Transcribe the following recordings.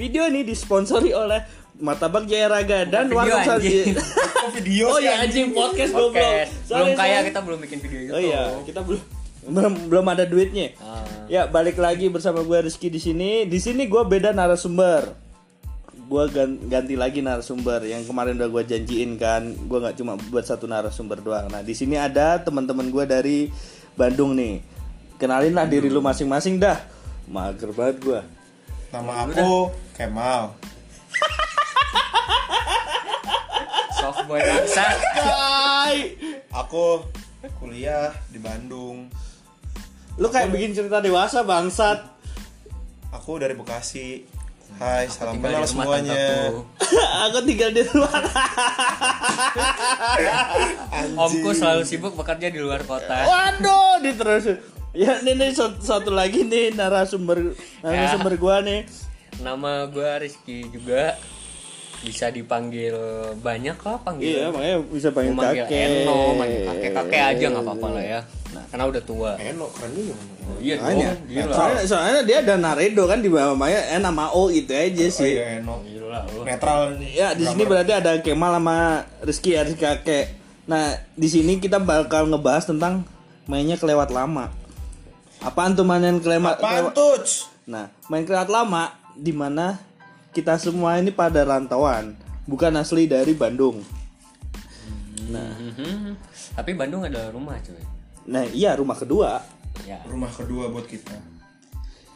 Video ini disponsori oleh Martabak Jaya Raga dan Video, Warung. Saji. Video Oh iya anjing podcast goblok. Podcast. Belum kaya sorry. kita belum bikin video YouTube. Oh iya, kita belum belum belum ada duitnya. Ah. Ya, balik lagi bersama gue Rizky di sini. Di sini gue beda narasumber. Gue ganti lagi narasumber yang kemarin udah gue janjiin kan. Gue nggak cuma buat satu narasumber doang. Nah, di sini ada teman-teman gue dari Bandung nih. Kenalin lah diri lu masing-masing dah. Mager banget gue. Nama aku Kemal. Soft boy bangsa. Hai. Aku kuliah di Bandung. Lu kayak bikin cerita dewasa bangsat. Aku dari Bekasi. Hai, salam Tinggal kenal semuanya. Aku tinggal di luar. Omku selalu sibuk bekerja di luar kota. Waduh, diterusin. Ya, ini, ini satu, satu lagi nih narasumber narasumber gua nih. Nama gue Rizky juga. Bisa dipanggil banyak lah panggil. Iya, makanya bisa panggil manggil kakek. Eno, manggil kakek kakek aja nggak apa-apa lah ya. Nah, karena udah tua. Eno keren juga. Oh, iya Makanya, dong, gila. soalnya, soalnya dia ada Naredo kan di bawah Maya eh nama O itu aja Oh sih. iya Eno. Gila lu. Netral. Ya di sini berarti ada Kemal sama Rizky ya Rizky kakek. Nah di sini kita bakal ngebahas tentang mainnya kelewat lama. Apaan tuh mainin kelewat? Apaan tuh? Nah main kelewat lama di mana kita semua ini pada rantauan, bukan asli dari Bandung. Mhm. Tapi Bandung ada rumah cuy. Nah iya rumah kedua. Ya. Rumah kedua buat kita.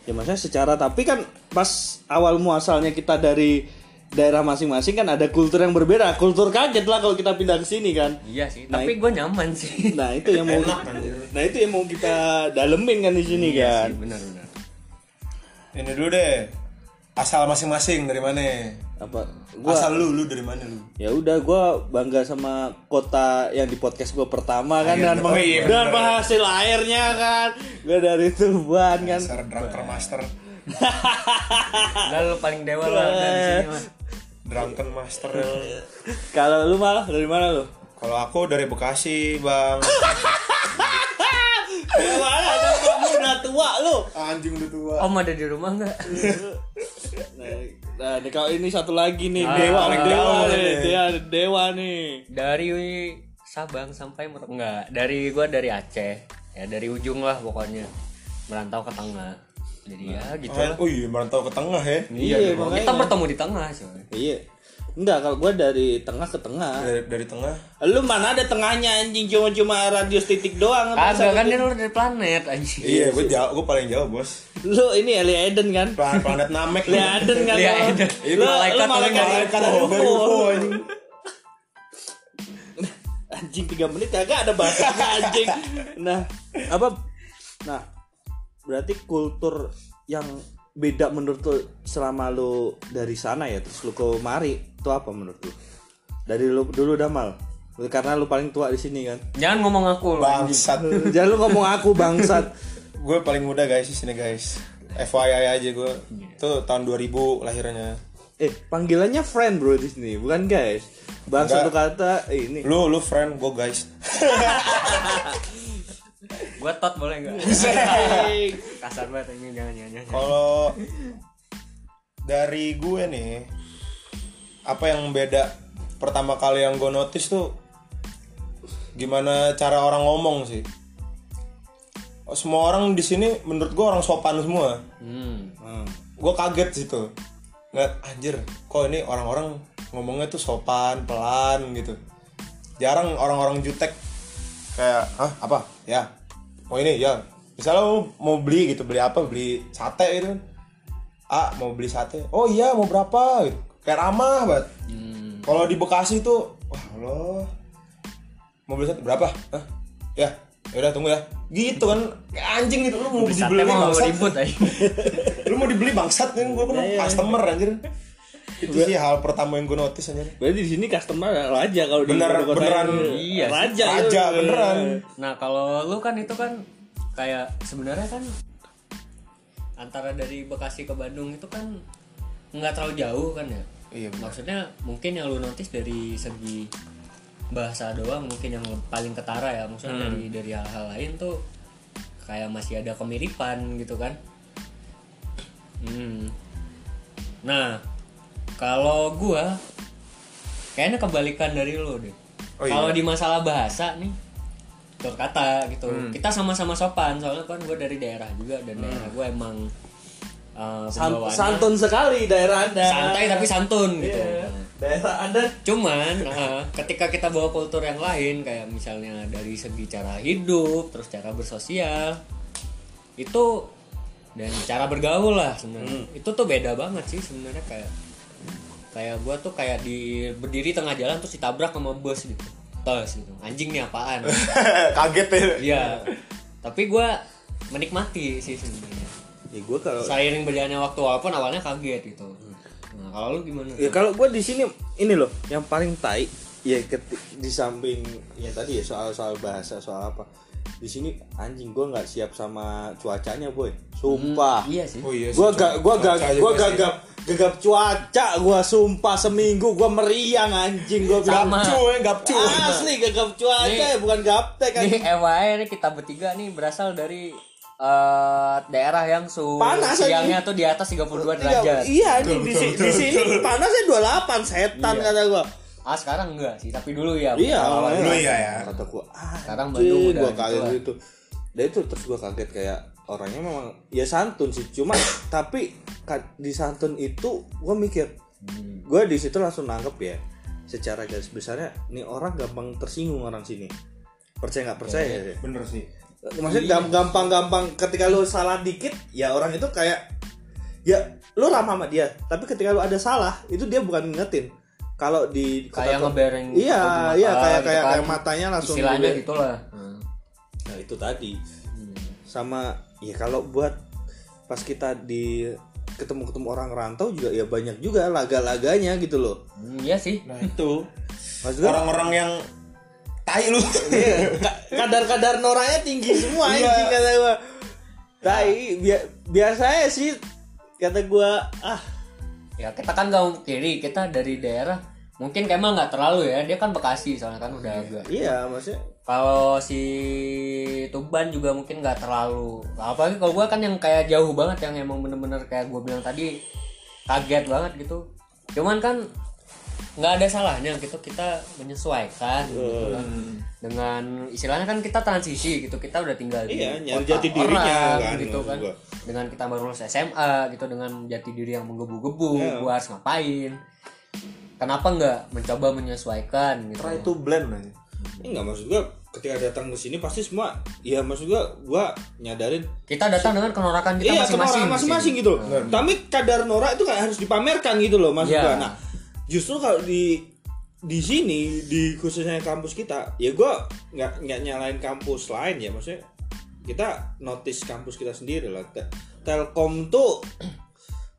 Ya maksudnya secara tapi kan pas awal muasalnya kita dari daerah masing-masing kan ada kultur yang berbeda. Kultur kaget lah kalau kita pindah ke sini kan. Iya sih, Nah, tapi gue nyaman sih. Nah itu yang mau Nah itu yang mau kita dalemin kan di sini Iya kan. sih, benar-benar. Ini dulu deh. Asal masing-masing dari mana? Apa? Gua Asal lu, lu dari mana lu? ya udah gua bangga sama kota yang di podcast gua pertama kan dan, oh iya, dan penghasil airnya kan. Gua dari Tuban kan. Dasar drunker master. Lalu paling dewa lah udah di sini mah. Drunken master. Kalau lu malah dari mana lu? Kalau aku dari Bekasi, Bang. Dari mana? Kamu udah tua lu. Anjing udah tua. Om ada di rumah nggak? Nah, nah kalau ini satu lagi nih Ah, dewa, paling dewa jauh nih, nih. dia dewa nih. Dari Sabang sampai Mer enggak, dari gua dari Aceh. Ya dari ujung lah pokoknya. Merantau ke tengah. Jadi ya gitu lah. Oh iya, merantau ke tengah ya. Iya, dong. makanya. Kita bertemu di tengah coy. Iya. Enggak, kalau gua dari tengah ke tengah. Dari, dari tengah. Lu mana ada tengahnya anjing cuma cuma radius titik doang. Kagak kan dia luar dari planet anjing. Iya, gue jauh, gue paling jauh, Bos. Lu ini Elia Eden kan? Planet, planet Namek. Elia Eden kan? Elia lu? Eden. Lu, Itu malaikat lu malaikat Malaikat dari UFO. UFO anjing. Anjing 3 menit kagak ada bahasanya anjing. Nah, apa? Nah, berarti kultur yang beda menurut lu selama lu dari sana ya terus lu ke mari itu apa menurut lu? Dari lu dulu mal. Karena lu paling tua di sini kan. Jangan ngomong aku. Bangsat. Jangan lu ngomong aku bangsat. gue paling muda guys di sini guys. FYI aja gue. Tuh tahun 2000 lahirnya. Eh, panggilannya friend bro di sini, bukan guys. Bang Enggak. satu kata eh, ini. Lu lu friend gue guys. Gua tot boleh enggak? Kasar banget ini jangan jangan. jangan. Kalau dari gue nih apa yang beda pertama kali yang gue notice tuh gimana cara orang ngomong sih. Oh, Semua orang di sini menurut gue orang sopan semua. Hmm. Hmm. Gue kaget situ. Nggak anjir, kok ini orang-orang ngomongnya tuh sopan, pelan gitu. Jarang orang-orang jutek kayak, "Hah, apa? Ya. Mau ini ya." Misalnya lu mau beli gitu, beli apa? Beli sate gitu. Ah, mau beli sate. Oh iya, mau berapa? Gitu. Kayak ramah banget. Hmm. Kalau di Bekasi tuh, wah Allah. Mau beli sate berapa? Hah? Ya, ya udah tunggu ya. Gitu kan, kayak anjing gitu lu mau Beli sate dibeli mau bangsat. ribut lu mau dibeli bangsat kan gue kan customer anjir. Itu sih hal pertama yang gue notice anjir. Berarti di sini customer raja kalau di Bener- kota beneran. Iya raja. Raja lu. beneran. Nah kalau lu kan itu kan kayak sebenarnya kan antara dari Bekasi ke Bandung itu kan nggak terlalu jauh kan ya. Iya, benar. Maksudnya mungkin yang lu notice dari segi bahasa doang mungkin yang paling ketara ya. Maksudnya dari dari hal-hal lain tuh kayak masih ada kemiripan gitu kan. Hmm. Nah, kalau gua kayaknya kebalikan dari lo deh. Oh, iya. kalau di masalah bahasa nih, tutur kata gitu. Hmm. Kita sama-sama sopan soalnya kan gua dari daerah juga dan Hmm. daerah gua emang uh, santun sekali daerah anda santai tapi santun gitu. Iya. daerah anda Cuman uh, ketika kita bawa kultur yang lain kayak misalnya dari segi cara hidup, terus cara bersosial, itu dan cara bergaul lah sebenarnya. Itu tuh beda banget sih sebenarnya kayak kayak gua tuh kayak di berdiri tengah jalan terus ditabrak sama bus gitu. Tos gitu. Anjing nih apaan? Kaget ya. Iya. Tapi gua menikmati sih sebenarnya. ya gue kalau Seiring berjalannya waktu walaupun awalnya kaget gitu. Nah, kalau lu gimana? ya kalau gue di sini ini loh yang paling tai ya keti- di samping ya tadi ya soal soal bahasa soal apa di sini anjing gue nggak siap sama cuacanya boy sumpah Iya sih. Oh iya. sih, gue gak gue gak gue gagap gagap cuaca gue sumpah seminggu gue meriang anjing gue Sama. Cuy, gapcu. asli gagap cuaca Nih. ya bukan gaptek kan Nih FYI nih kita bertiga nih berasal dari eh, daerah yang suhu Panas, siangnya tuh di atas 32 derajat. iya anjing di, di sini panasnya 28 setan Iya. kata gue Ah sekarang enggak sih, tapi dulu ya. iya dulu iya ya. kata gue Sekarang Bandung udah gue gitu kaget gitu dan itu terus gue kaget kayak orangnya memang ya santun sih cuma tapi di santun itu gue mikir Hmm. gue di situ langsung nangkep ya secara garis besarnya nih orang gampang tersinggung orang sini percaya nggak percaya Iya. ya Bener sih. maksudnya gam- gampang-gampang ketika lu salah dikit ya orang itu kayak ya lu ramah sama dia tapi ketika lu ada salah itu dia bukan ngingetin kalau di Kayak ngebereng iya iya mata kayak gitu kayak kan. kayak matanya langsung Istilahnya gitulah. Hmm. nah itu tadi sama ya kalau buat pas kita di ketemu ketemu orang rantau juga ya banyak juga laga-laganya gitu loh Hmm, iya sih. Nah itu orang-orang yang tai lu. iya, ka- kadar-kadar noranya tinggi semua Iya. anjing kata gua tai bi- biasanya sih kata gua ah Ya kita kan nggak kiri, kita dari daerah mungkin Kemal nggak terlalu ya, dia kan Bekasi soalnya kan udah agak. iya maksudnya Kalau si Tuban juga mungkin nggak terlalu. Apalagi kalau gua kan yang kayak jauh banget yang emang bener-bener kayak gue bilang tadi kaget banget gitu. Cuman kan nggak ada salahnya gitu kita menyesuaikan gitu kan. dengan istilahnya kan kita transisi gitu kita udah tinggal di Iya, nyari kota jati dirinya orang, kan, gitu kan gua. dengan kita baru lulus SMA gitu dengan jati diri yang menggebu-gebu Iya. gua harus ngapain kenapa nggak mencoba menyesuaikan gitu Try to blend aja. Ini nggak maksud gua ketika datang ke sini pasti semua ya maksud gua gua nyadarin kita datang dengan kenorakan kita iya masing-masing masing-masing gitu loh. Tapi kadar norak itu kayak harus dipamerkan gitu loh maksud Iya. gua. Nah justru kalau di di sini di khususnya kampus kita ya gua nggak nggak nyalain kampus lain ya maksudnya kita notice kampus kita sendiri lah. Te- Telkom tuh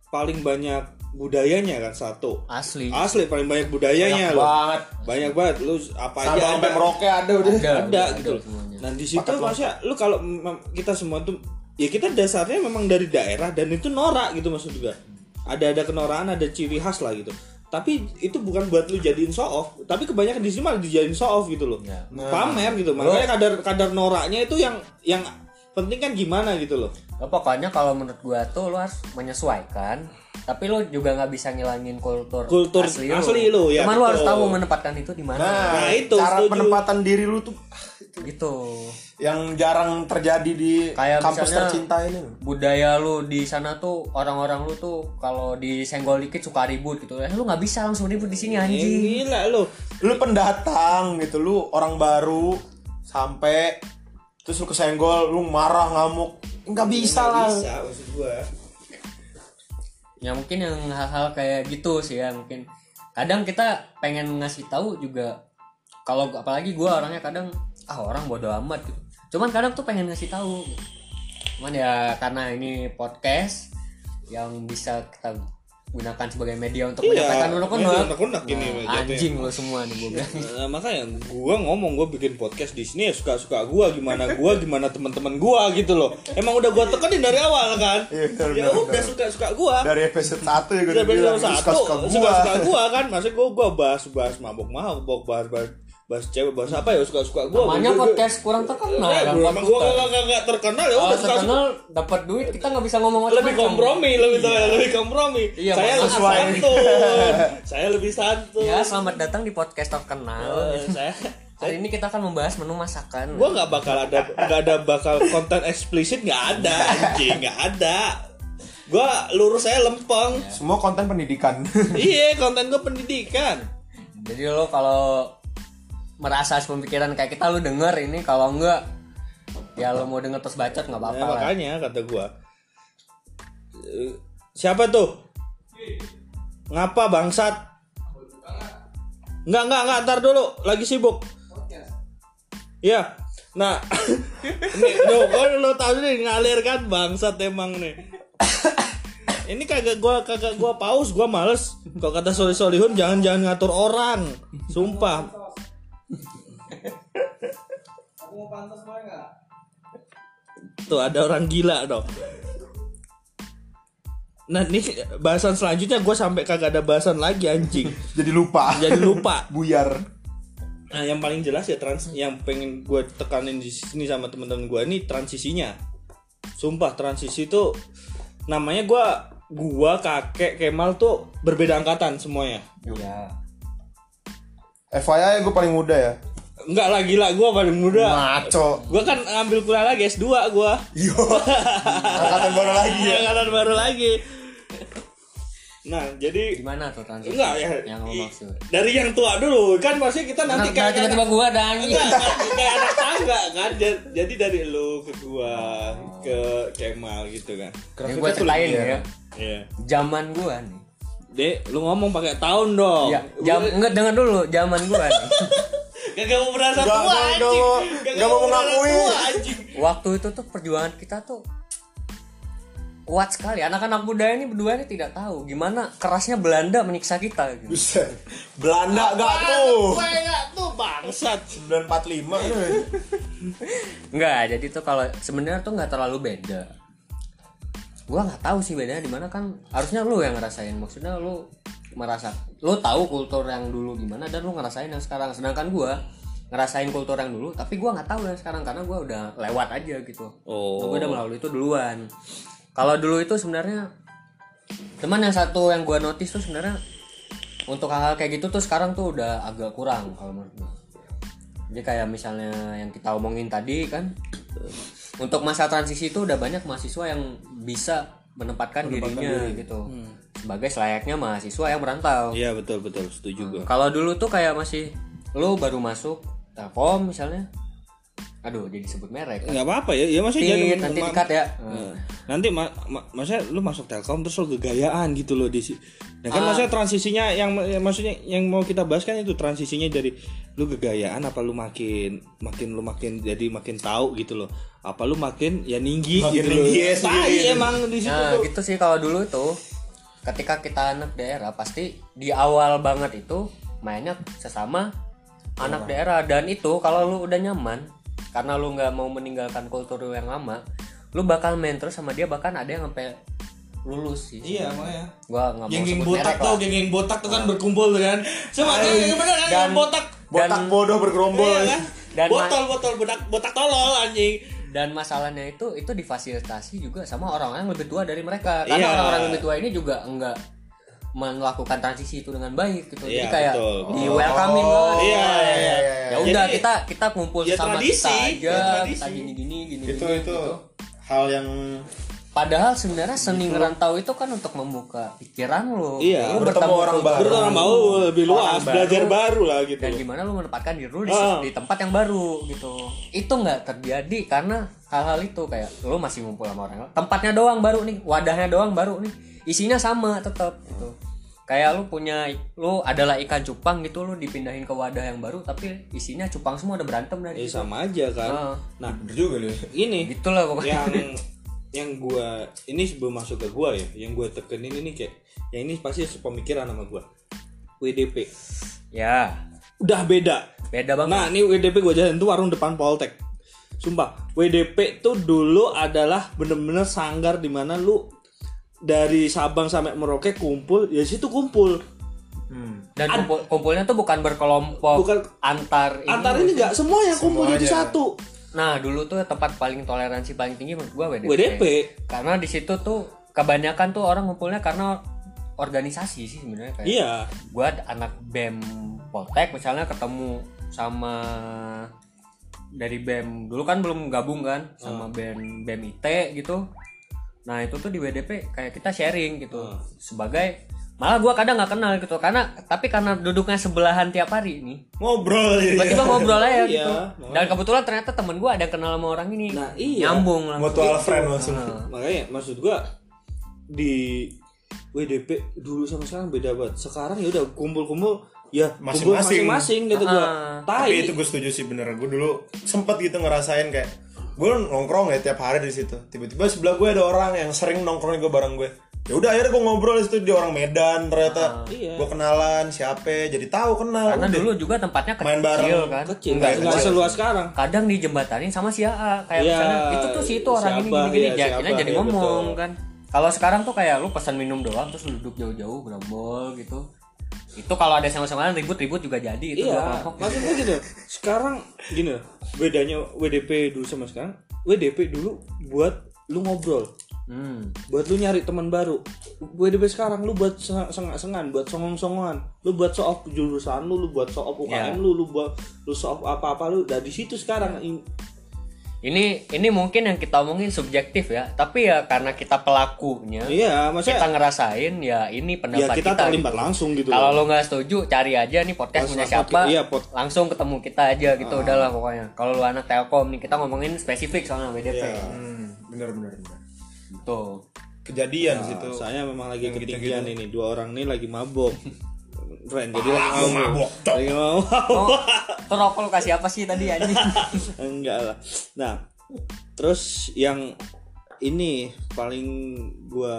paling banyak budayanya kan satu asli asli paling banyak budayanya Banyak loh banget. banyak banget lu apa aja Sabang sampai Merauke ada udah. ada, ada gitu semuanya. Nah di situ maksudnya lu kalau kita semua tuh ya kita dasarnya memang dari daerah dan itu norak gitu maksud juga. Ada ada kenorakan, ada ciri khas lah gitu. Tapi itu bukan buat lu jadiin show off, tapi kebanyakan di sini malah dijadiin show off gitu loh. Ya. Pamer gitu. Makanya kadar kadar noraknya itu yang yang penting kan gimana gitu loh. Ya, pokoknya kalau menurut gua tuh lu harus menyesuaikan tapi lu juga nggak bisa ngilangin kultur, Kultur asli, asli lu, ya, Cuman lu harus tahu menempatkan itu di mana. Nah, Nah, itu, cara setuju. penempatan diri lu tuh ah, gitu. yang jarang terjadi di Kayak kampus misalnya- tercinta ini. Budaya lu di sana tuh orang-orang lu tuh kalau disenggol dikit suka ribut gitu. Eh, lu nggak bisa langsung ribut di sini anjing. gila lu. Lu pendatang gitu, lu orang baru sampai terus lu kesenggol, lu marah ngamuk. Nggak bisa Nggak lah. Bisa maksud gua. Ya mungkin yang hal-hal kayak gitu sih ya mungkin. Kadang kita pengen ngasih tahu juga kalau apalagi gua orangnya kadang ah orang bodoh amat gitu. Cuman kadang tuh pengen ngasih tahu. Cuman ya karena ini podcast yang bisa kita gunakan sebagai media untuk Iya, menyampaikan unek-unek. unek-unek ini Nah, anjing lo semua nih gue bilang. Nah, makanya gua ngomong gua bikin podcast di sini ya suka-suka gua gimana gua gimana teman-teman gua gitu loh. Emang udah gua tekenin dari awal kan. Iya, ya udah suka-suka gua. Dari episode 1 ya gue Udah bilang, satu suka-suka gua. suka-suka gua kan. Maksudnya gua gua bahas-bahas mabok mabok bahas-bahas bahas cewek bahas apa ya? Suka suka gue namanya podcast kurang terkenal emang gue gak, gak, gak terkenal ya udah terkenal dapat duit kita nggak bisa ngomong lebih macam-macam. kompromi lebih lebih kompromi. Iya, saya lebih santun. Saya lebih santun. Ya selamat datang di podcast terkenal. Eh, saya hari ini kita akan membahas menu masakan. Gue nggak bakal ada nggak ada bakal konten eksplisit nggak ada anjing nggak ada. Gue lurus saya lempeng. Semua konten pendidikan. iya konten gue pendidikan. Jadi lo kalau merasa pemikiran kayak kita lu denger ini kalau enggak ya lo mau denger terus bacot nggak apa-apa Ya, lah. makanya kata gua. Siapa tuh? Ngapa bangsat? Nggak nggak nggak ntar dulu lagi sibuk. Iya nah ini lo lo tau nih ngalir kan bangsat emang nih. Ini kagak gua kagak gua paus gua males. Kalau kata soli solihun jangan jangan ngatur orang sumpah Tuh ada orang gila dong. Nah nih bahasan selanjutnya gue sampai kagak ada bahasan lagi anjing. Jadi lupa. Jadi lupa. Buyar. Nah yang paling jelas ya trans yang pengen gue tekanin di sini sama temen-temen gue ini transisinya. Sumpah transisi itu namanya gue gua kakek Kemal tuh berbeda angkatan semuanya. ya FYI gue paling muda ya. Enggak lah gila gue paling muda. Ngaco. Gue kan ngambil kuliah lagi S2 gue. Yo. Angkatan baru lagi ya. Angkatan baru lagi. Nah jadi gimana tuh transisi Enggak ya. yang lo maksud Dari yang tua dulu kan pasti kita nanti Nah, kayak tiba-tiba gua anjing Enggak, kan, kayak anak tangga kan. Ja- Jadi dari lu ke gua ke Kemal gitu kan. Yang gue ceritain ya Iya. zaman gua nih Dek, lu ngomong pakai tahun dong. ya jam enggak dengar dulu zaman gua Gak mau berasa tua nggak anjing. nggak mau mengakui. tua, anjing. waktu itu tuh perjuangan kita tuh kuat sekali anak-anak muda ini berdua ini tidak tahu gimana kerasnya Belanda menyiksa kita gitu. Buset. Belanda gak tuh. Enggak tuh bangsat. 945 nih. Enggak, jadi tuh kalau sebenarnya tuh nggak terlalu beda. Gua nggak tahu sih bedanya di mana kan harusnya lu yang ngerasain. Maksudnya lu merasa lu tahu kultur yang dulu gimana dan lu ngerasain yang sekarang. Sedangkan gua ngerasain kultur yang dulu, tapi gua nggak tahu yang sekarang karena gua udah lewat aja gitu. Oh. Gua udah melalui itu duluan. Kalau dulu itu sebenarnya teman yang satu yang gua notice tuh sebenarnya untuk hal-hal kayak gitu tuh sekarang tuh udah agak kurang kalau menurut gua. Jadi kayak misalnya yang kita omongin tadi kan untuk masa transisi itu udah banyak mahasiswa yang bisa menempatkan, dirinya gitu sebagai selayaknya mahasiswa yang merantau. Iya betul betul setuju gua. Kalau dulu tuh kayak masih lu baru masuk Telkom misalnya. Aduh, jadi sebut merek. Nggak apa-apa ya, ya maksudnya Tit, jangan- nanti dikat ya. Nah, nanti ma ma maksudnya lu masuk Telkom terus lu gegayaan gitu loh di si- Nah kan Ah. maksudnya transisinya yang maksudnya yang mau kita bahas kan itu transisinya dari lu gegayaan apa lu makin makin lu makin jadi makin tahu gitu loh. Apa lu makin ya ninggi Makin gitu ninggi loh. ya Tai sendiri. emang di situ Nah, tuh. gitu sih kalau dulu itu ketika kita anak daerah pasti di awal banget itu mainnya sesama anak daerah dan itu kalau lu udah nyaman karena lu nggak mau meninggalkan kultur lu yang lama, lu bakal main terus sama dia bahkan ada yang sampai lulus sih. Iya makanya. Gua nggak mau Geng-geng sebut botak tuh, lah. geng-geng botak tuh kan berkumpul tuh kan. Coba Ay, geng bener kan geng botak. Botak Dan- bodoh bergerombol. Iya kan? Dan ma- botol botol botak botak tolol anjing. Dan masalahnya itu itu difasilitasi juga sama orang-orang yang lebih tua dari mereka. Karena Iya. orang-orang lebih tua ini juga enggak melakukan transisi itu dengan baik gitu. Jadi Iya, kayak betul. di welcoming Oh, banget. iya, iya, iya, iya. Ya udah Jadi, kita kita kumpul ya sama tradisi, kita ya aja, tradisi. kita gini-gini gini Itu gini, itu gitu. hal yang Padahal sebenarnya seni ngerantau itu kan untuk membuka pikiran lo. Iya, Lu bertemu orang kultur baru. Berarti orang mau lebih luas, Orang baru. belajar baru lah gitu. dan gimana lu menempatkan diri lu di, Ah. di tempat yang baru gitu itu nggak terjadi karena hal-hal itu kayak lu masih ngumpul sama orang tempatnya doang baru nih wadahnya doang baru nih isinya sama tetap gitu kayak lu punya lu adalah ikan cupang gitu lu dipindahin ke wadah yang baru tapi isinya cupang semua udah berantem Eh dari situ sama aja kan. Ah. Nah, bener juga lu. ini gitulah pokoknya yang yang gua ini sebelum masuk ke gua ya, yang gua tekenin ini kayak yang ini pasti sepemikiran sama gua. WDP. ya Udah beda. beda banget Nah, ini WDP gua jalan itu warung depan Poltek. Sumpah, WDP tuh dulu adalah bener-bener sanggar di mana lu dari Sabang sampai Merauke kumpul, ya situ kumpul. Hmm. Dan kumpul, kumpulnya tuh bukan berkelompok Bukan antar ini. Antar ini nggak semua yang kumpul jadi satu. Nah, dulu tuh tempat paling toleransi paling tinggi menurut gua WDP. WDP. Karena di situ tuh kebanyakan tuh orang ngumpulnya karena organisasi sih sebenarnya kayak. Iya. Gua anak BEM Poltek misalnya ketemu sama dari BEM dulu kan belum gabung kan sama BEM BEM IT gitu. Nah, itu tuh di WDP kayak kita sharing gitu sebagai malah gua kadang nggak kenal gitu karena tapi karena duduknya sebelahan tiap hari nih Ngobrol jadi. tiba-tiba ngobrol aja Iya, gitu dan kebetulan ternyata temen gue ada yang kenal sama orang ini Nah, iya. nyambung langsung Mutual friend langsung. Makanya maksud gua di WDP dulu sama sekarang beda banget. Sekarang ya udah kumpul-kumpul ya Masing-masing. masing-masing gitu gua. Ah. Tapi itu gue setuju sih bener. Gue dulu sempet gitu ngerasain kayak gue nongkrong ya tiap hari di situ. Tiba-tiba sebelah gue ada orang yang sering nongkrong gue bareng gue. Ya udah akhirnya gue ngobrol di situ dia orang Medan ternyata. Iya. Gue kenalan siapa jadi tahu kenal. karena Udah. dulu juga tempatnya kecil Main bareng. kan Kecil, Enggak, nggak nggak seluas sekarang. kadang dijembatanin sama si AA kayak Iya, misalnya itu tuh si itu orang ini siapa, gini gini iya, jadi siapa, jadi iya, ngomong betul. kan kalau sekarang tuh kayak lu pesan minum doang terus lu duduk jauh-jauh gerombol gitu itu kalau ada sama-sama ribut-ribut juga jadi itu Iya, maksudnya gitu. Sekarang gini loh, bedanya WDP dulu sama sekarang. WDP dulu buat lu ngobrol, hmm. buat lu nyari teman baru. WDP sekarang lu buat seng- sengak-sengan, buat songong-songoan. Lu buat show off jurusan lu, lu buat show off UKM Iya. lu, lu buat lu show off apa-apa lu. Dari situ sekarang in- ini ini mungkin yang kita omongin subjektif ya tapi ya karena kita pelakunya iya, maksudnya kita ngerasain ya ini ya pendapat kita kita, terlibat gitu. langsung gitu. Kalau lo nggak setuju, cari aja nih podcast punya siapa. iya, pod- Langsung ketemu kita aja gitu, udahlah pokoknya. Kalau lu anak Telkom nih, kita ngomongin spesifik soalnya WDP. Hmm, bener bener bener. Tuh. Kejadian Nah, situ. saya memang lagi Yang ketinggian ini dua orang ini lagi mabok. Friend, jadi Ah, lagi mabok. Lagi mabok. Oh, tuh rokok lu kasih apa sih tadi anjing? Enggak lah. Nah, terus yang ini paling gua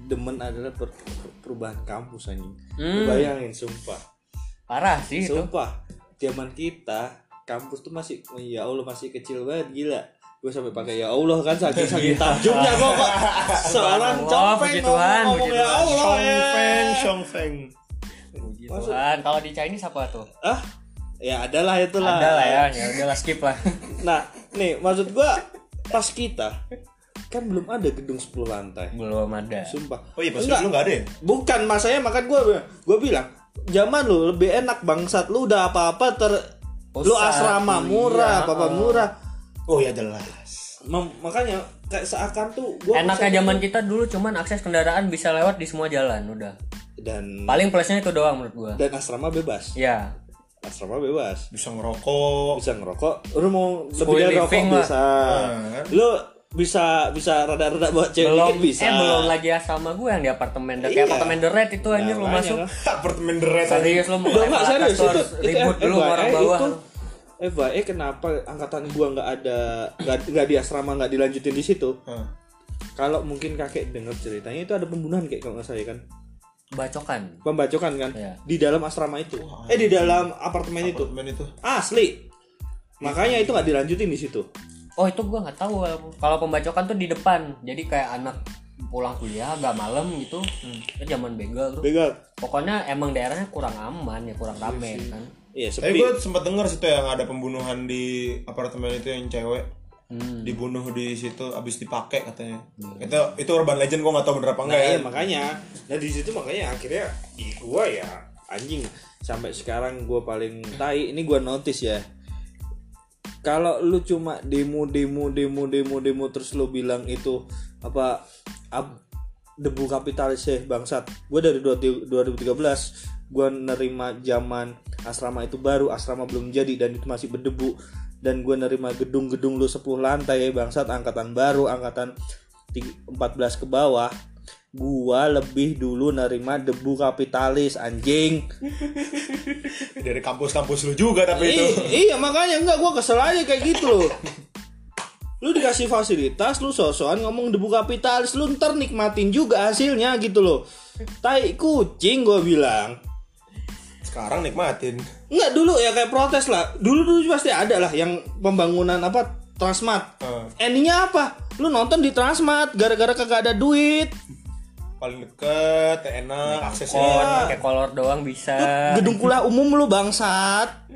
demen adalah per- per- perubahan kampus anjing. Hmm. Bayangin sumpah. Parah sih itu. Sumpah, zaman kita kampus tuh masih ya Allah masih kecil banget gila. Gue sampai pakai ya Allah kan saking saking takjubnya kok kok. Seorang puji Tuhan, ngomong, ya. Allah. Shong ya. Feng, Tuhan. Kalau di Chinese apa tuh? Ah, ya adalah itulah. Ada lah ya, ya udahlah skip lah. Nah, nih maksud gua pas kita kan belum ada gedung 10 lantai. Belum ada. Sumpah. Oh iya pas Enggak. lu nggak ada ya? Bukan masanya makan gua gua bilang zaman lu lebih enak bangsat lu udah apa-apa ter lu Pusat, asrama murah, apa-apa oh. murah. Oh ya jelas. Mem- makanya kayak seakan tuh gua Enaknya zaman kita dulu cuman akses kendaraan bisa lewat di semua jalan udah. dan Paling plusnya itu doang menurut gua. dan asrama bebas. Ya. Asrama bebas. Bisa ngerokok. Bisa ngerokok, lu mau lebih dari rokok lah. bisa. Nah. Lu bisa bisa rada-rada bawa cewek belum dikit bisa. eh belum lagi asrama gue yang di apartemen Iya. kayak apartemen The Red itu anjir lu makanya masuk kan. Apartemen deret tadi. serius lu mau serius itu, harus itu ribut dulu sama orang FYI bawah itu FYI kenapa angkatan gua nggak ada nggak di asrama nggak dilanjutin di situ? Hah. kalau mungkin kakek dengar ceritanya itu ada pembunuhan kayak kalau nggak salah ya kan? Bacokan pembacokan kan? Iya. di dalam asrama itu. Eh di dalam apartemen itu. Apartemen itu. asli. Makanya itu nggak dilanjutin di situ. Oh itu gue nggak tahu. Kalau pembacokan tuh di depan. Jadi kayak anak pulang kuliah agak malam gitu. Itu zaman begal tuh. Begal. Pokoknya emang daerahnya kurang aman ya kurang rame kan iya Tapi sepi gue sempat dengar situ yang ada pembunuhan di apartemen itu yang cewek Hmm. dibunuh di situ abis dipakai katanya. Itu itu urban legend gue nggak tahu bener apa nah enggak ya. iya makanya nah di situ makanya akhirnya di gua ya anjing sampai sekarang gua paling tai ini gua notice ya kalau lu cuma demo demo demo demo demo terus lu bilang itu apa ab- debu kapitalis ya bangsat gue dari 20- 2013 gue nerima zaman asrama itu baru asrama belum jadi dan itu masih berdebu. Dan gue nerima gedung-gedung lu 10 lantai ya bangsat. Angkatan baru angkatan ti- 14 ke bawah. Gua lebih dulu nerima debu kapitalis anjing. Dari kampus-kampus lu juga tapi itu. I- iya makanya enggak gua kesel aja kayak gitu loh. Lu dikasih fasilitas lu sosokan ngomong debu kapitalis lu ntar nikmatin juga hasilnya gitu loh. Tai kucing gua bilang Sekarang nikmatin. enggak dulu ya kayak protes lah dulu dulu pasti ada lah yang pembangunan apa Transmart Heeh. endingnya apa lu nonton di Transmart gara-gara kagak ada duit paling deket enak aksesnya pakai kolor doang bisa. Gedung kuliah umum lu bangsat.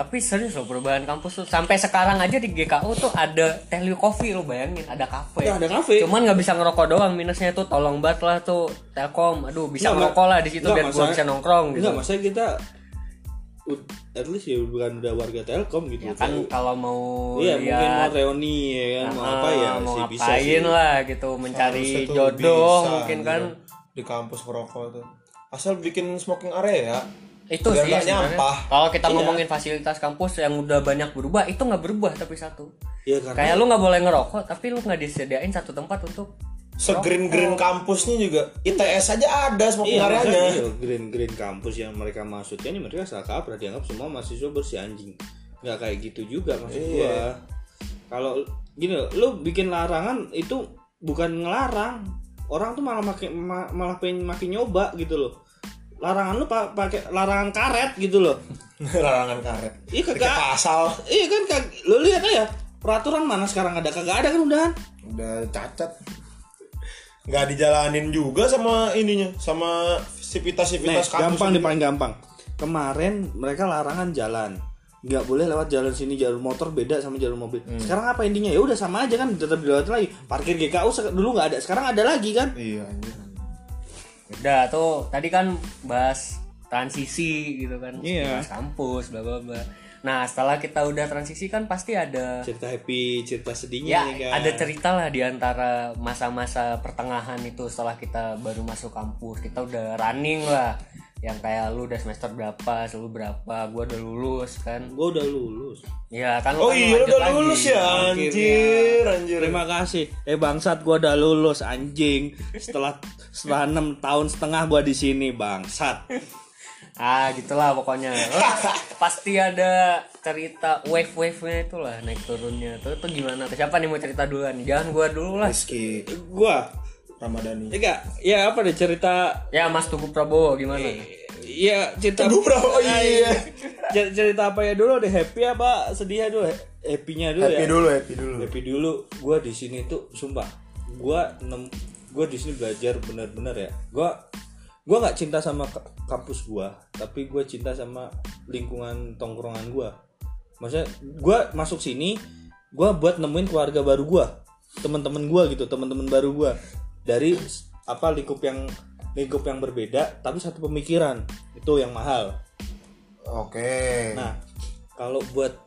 Tapi serius loh perubahan kampus tuh sampai sekarang aja di GKU tuh ada Telio Coffee lo bayangin ada kafe. Ya, ada kafe. Cuman nggak bisa ngerokok doang minusnya tuh tolong banget lah tuh Telkom. Aduh bisa Nggak, ngerokok lah di situ nggak, biar gua bisa nongkrong gitu. Enggak, maksudnya kita at least ya bukan udah warga Telkom gitu. Ya kan kalau mau Iya, mungkin mau lihat reuni ya kan, mau ah, apa ya mau sih bisa sih. lah gitu mencari jodoh bisa, mungkin gitu. kan di kampus ngerokok tuh asal bikin smoking area ya itu Biar sih nyampah. kalau kita Iya. ngomongin fasilitas kampus yang udah banyak berubah itu nggak berubah tapi satu Ya karena kayak lu nggak boleh ngerokok tapi lu nggak disediain satu tempat untuk segreen green kampusnya juga ITS aja ada smoking Iya, areanya iya, green green kampus yang mereka maksudnya ini mereka salah kaprah dianggap semua mahasiswa bersih anjing. Nggak kayak gitu juga maksud Iya. gua. Kalau gini lu bikin larangan itu bukan ngelarang. Orang tuh malah makin ma- malah pengen makin nyoba gitu loh. Larangan lu pa- pakai larangan karet gitu loh. larangan karet Iya kagak. pasal Iya kan kag lu lihat aja peraturan mana sekarang ada kagak ada kan udahan. udah cacat nggak dijalanin juga sama ininya sama Nih, sivitas-sivitas kampus gampang nih paling gampang. Kemarin mereka larangan jalan. nggak boleh lewat jalan sini jalur motor beda sama jalur mobil. Sekarang apa intinya? Ya udah sama aja kan tetap dilewatin lagi. Parkir GKU dulu nggak ada, sekarang ada lagi kan? iya anjir udah tuh tadi kan bahas transisi gitu kan Iya. bahas kampus bla bla bla nah setelah kita udah transisi kan pasti ada Cerita happy, cerita sedihnya ya nih kan. ada cerita lah di antara masa-masa pertengahan itu setelah kita baru masuk kampus kita udah running lah yang kayak lu udah semester berapa lu berapa gua udah lulus kan Gue udah lulus. ya kan lu oh kan iya lanjut udah lagi. lulus ya anjir anjir Terima kasih. Eh bangsat gua udah lulus anjing. Setelah setelah enam tahun setengah gua di sini bangsat. ah gitulah pokoknya pasti ada cerita wave wave nya itulah naik turunnya tuh tuh gimana tuh siapa nih mau cerita duluan jangan gua dulu lah Rizky Gua Ramadhani. Ya enggak, ya apa deh cerita? Ya Mas Tugu Prabowo gimana? Iya cerita Teguh Prabowo, iya. Cer- cerita apa ya dulu? Deh happy apa? Sedih dulu happy-nya dulu happy ya. dulu happy dulu. Happy dulu. Gue di sini tuh sumpah gue nem gue di sini belajar bener-bener ya. Gue gue nggak cinta sama ka- kampus gue tapi gue cinta sama lingkungan tongkrongan gue maksudnya gue masuk sini gue buat nemuin keluarga baru gue teman-teman gue gitu teman-teman baru gue dari apa lingkup yang lingkup yang berbeda tapi satu pemikiran. Itu yang mahal. Oke. Nah, kalau buat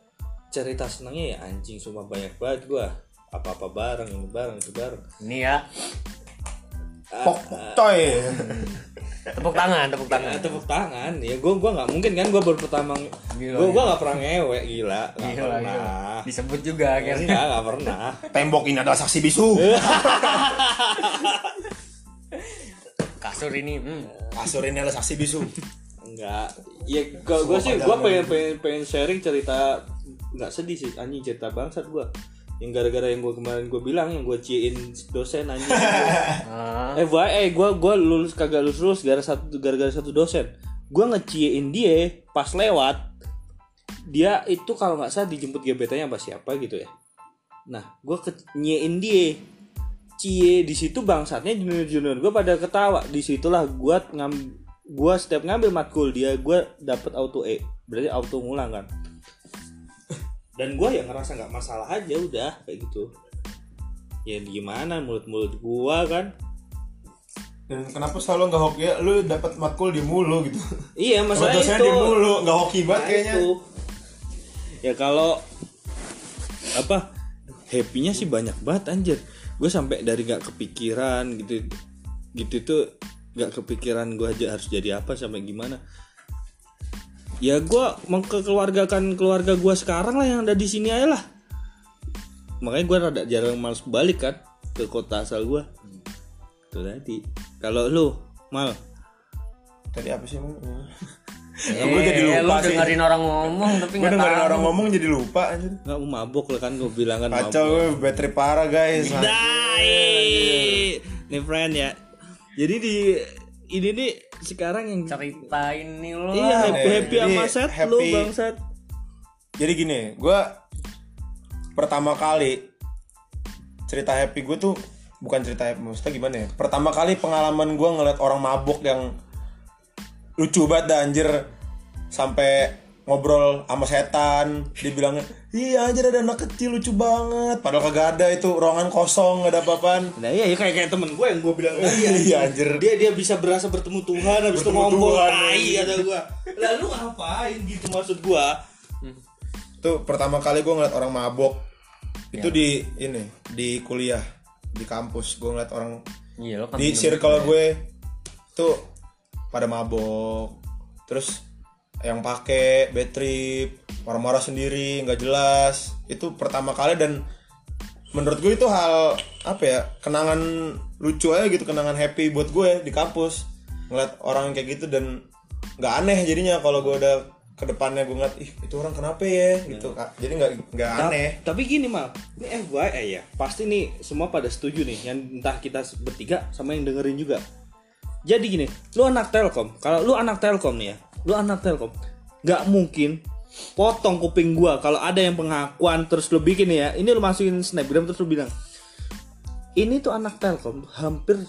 cerita senangnya ya anjing sumpah banyak banget gua. Apa-apa bareng, ini bareng, itu bareng. ini ya. Pok pok tepuk tangan tepuk tangan Nah, tepuk tangan. Ya gua gua nggak mungkin kan gua baru pertama ya. gua nggak pernah ngewe gila. Nggak Gila, pernah. gila. disebut juga akhirnya Enggak, nggak pernah. tembok ini adalah saksi bisu kasur ini hmm. kasur ini adalah saksi bisu Enggak. Ya gua sih gua pengen, pengen pengen sharing cerita nggak sedih sih anjing cerita bangsat gua. Yang gara-gara yang gua kemarin gua bilang yang gua ciein dosen anjing. Ah, Eh, gua eh gua gua lulus kagak lulus lulus gara satu gara-gara satu dosen. Gua ngeciein dia pas lewat. Dia itu kalau nggak salah dijemput gebetannya apa siapa gitu ya. Nah, gua ke nyiein dia. Cie di situ bangsatnya junior-junior gua pada ketawa. Di situlah gua ngam gua setiap ngambil matkul dia gua dapet auto E. Berarti auto ngulang kan. Dan gua ya ngerasa nggak masalah aja udah kayak gitu. Ya gimana mulut-mulut gua kan dan kenapa selalu nggak hoki ya lu dapat matkul di mulu gitu Iya, masalah itu. di mulu nggak hoki banget Nah, kayaknya itu. Ya kalau apa happy-nya sih banyak banget anjir. Gue sampai dari nggak kepikiran gitu gitu tuh nggak kepikiran gue aja harus jadi apa sampai gimana. Ya gue mengkeluargakan keluarga gue sekarang lah yang ada di sini aja lah. Makanya gue rada jarang males balik kan ke kota asal gue. Itu tadi. Kalau lu mal tadi apa sih emang eh, gue jadi lu lupa sih dengerin orang ngomong tapi gue nggak dengerin tahu orang ngomong jadi lupa anjir nggak mau mabok lah kan gue bilang kan mabok. kacau gue battery parah guys Dai. Nih friend ya. Jadi di ini nih sekarang yang ceritain nih lu iya happy happy Jadi sama set lu happy- bangsat. jadi gini gue pertama kali cerita happy gue tuh bukan cerita happy maksudnya gimana ya? Pertama kali pengalaman gue ngeliat orang mabuk yang lucu banget dah anjir. Sampai ngobrol sama setan dia bilangnya iya anjir ada anak kecil lucu banget. Padahal kagak ada itu ruangan kosong gak ada apa-apaan. Nah iya, iya kayak kayak temen gue yang gue bilang tadi Iya, anjir. Dia dia bisa berasa bertemu Tuhan habis itu ngomong tai anjir. kata gue. Lalu ngapain? Gitu maksud gue? itu pertama kali gue ngeliat orang mabok. Itu di ini di kuliah di kampus. Gue ngeliat orang Iya lo kan di circle gue tuh pada mabok. Terus yang pakai bad trip marah-marah sendiri nggak jelas. Itu pertama kali dan menurut gue itu hal apa ya kenangan lucu aja gitu kenangan happy buat gue di kampus. Ngeliat orang kayak gitu dan nggak aneh jadinya kalau gue udah ke depannya gue ngeliat ih itu orang kenapa ya? Gitu Kak. jadi nggak nggak aneh. Tapi gini mal, ini FYI ya, pasti nih semua pada setuju nih, yang entah kita bertiga sama yang dengerin juga. Jadi gini, lu anak Telkom, kalau lu anak Telkom nih ya, lu anak Telkom, nggak mungkin potong kuping gua kalau ada yang pengakuan terus lu bikin ya, ini lu masukin snapgram terus lu bilang, ini tuh anak Telkom hampir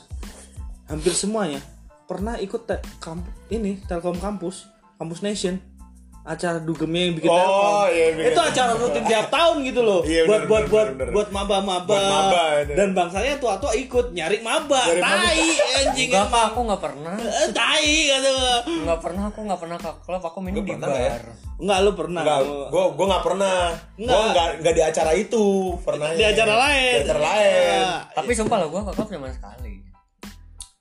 hampir semuanya pernah ikut te- ini Telkom kampus, kampus Nation acara dugemnya yang bikin Oh, Telkom. iya, bikin. itu acara rutin tiap tahun gitu loh Iya, buat bener, buat bener, buat bener. buat maba-maba Buat maba, itu. dan bangsanya tua-tua ikut nyari maba Nyari tai anjing Enggak pak, aku nggak pernah. Eh, tai kata gua. Nggak pernah, aku nggak pernah ke klub. Aku main Lu di ya? bar. enggak lu pernah Enggak, gue gue nggak pernah. Gue Nggak. nggak nggak di acara itu pernah. di acara lain Di acara lain. Tapi sumpah lo, gue ke klub cuma sekali.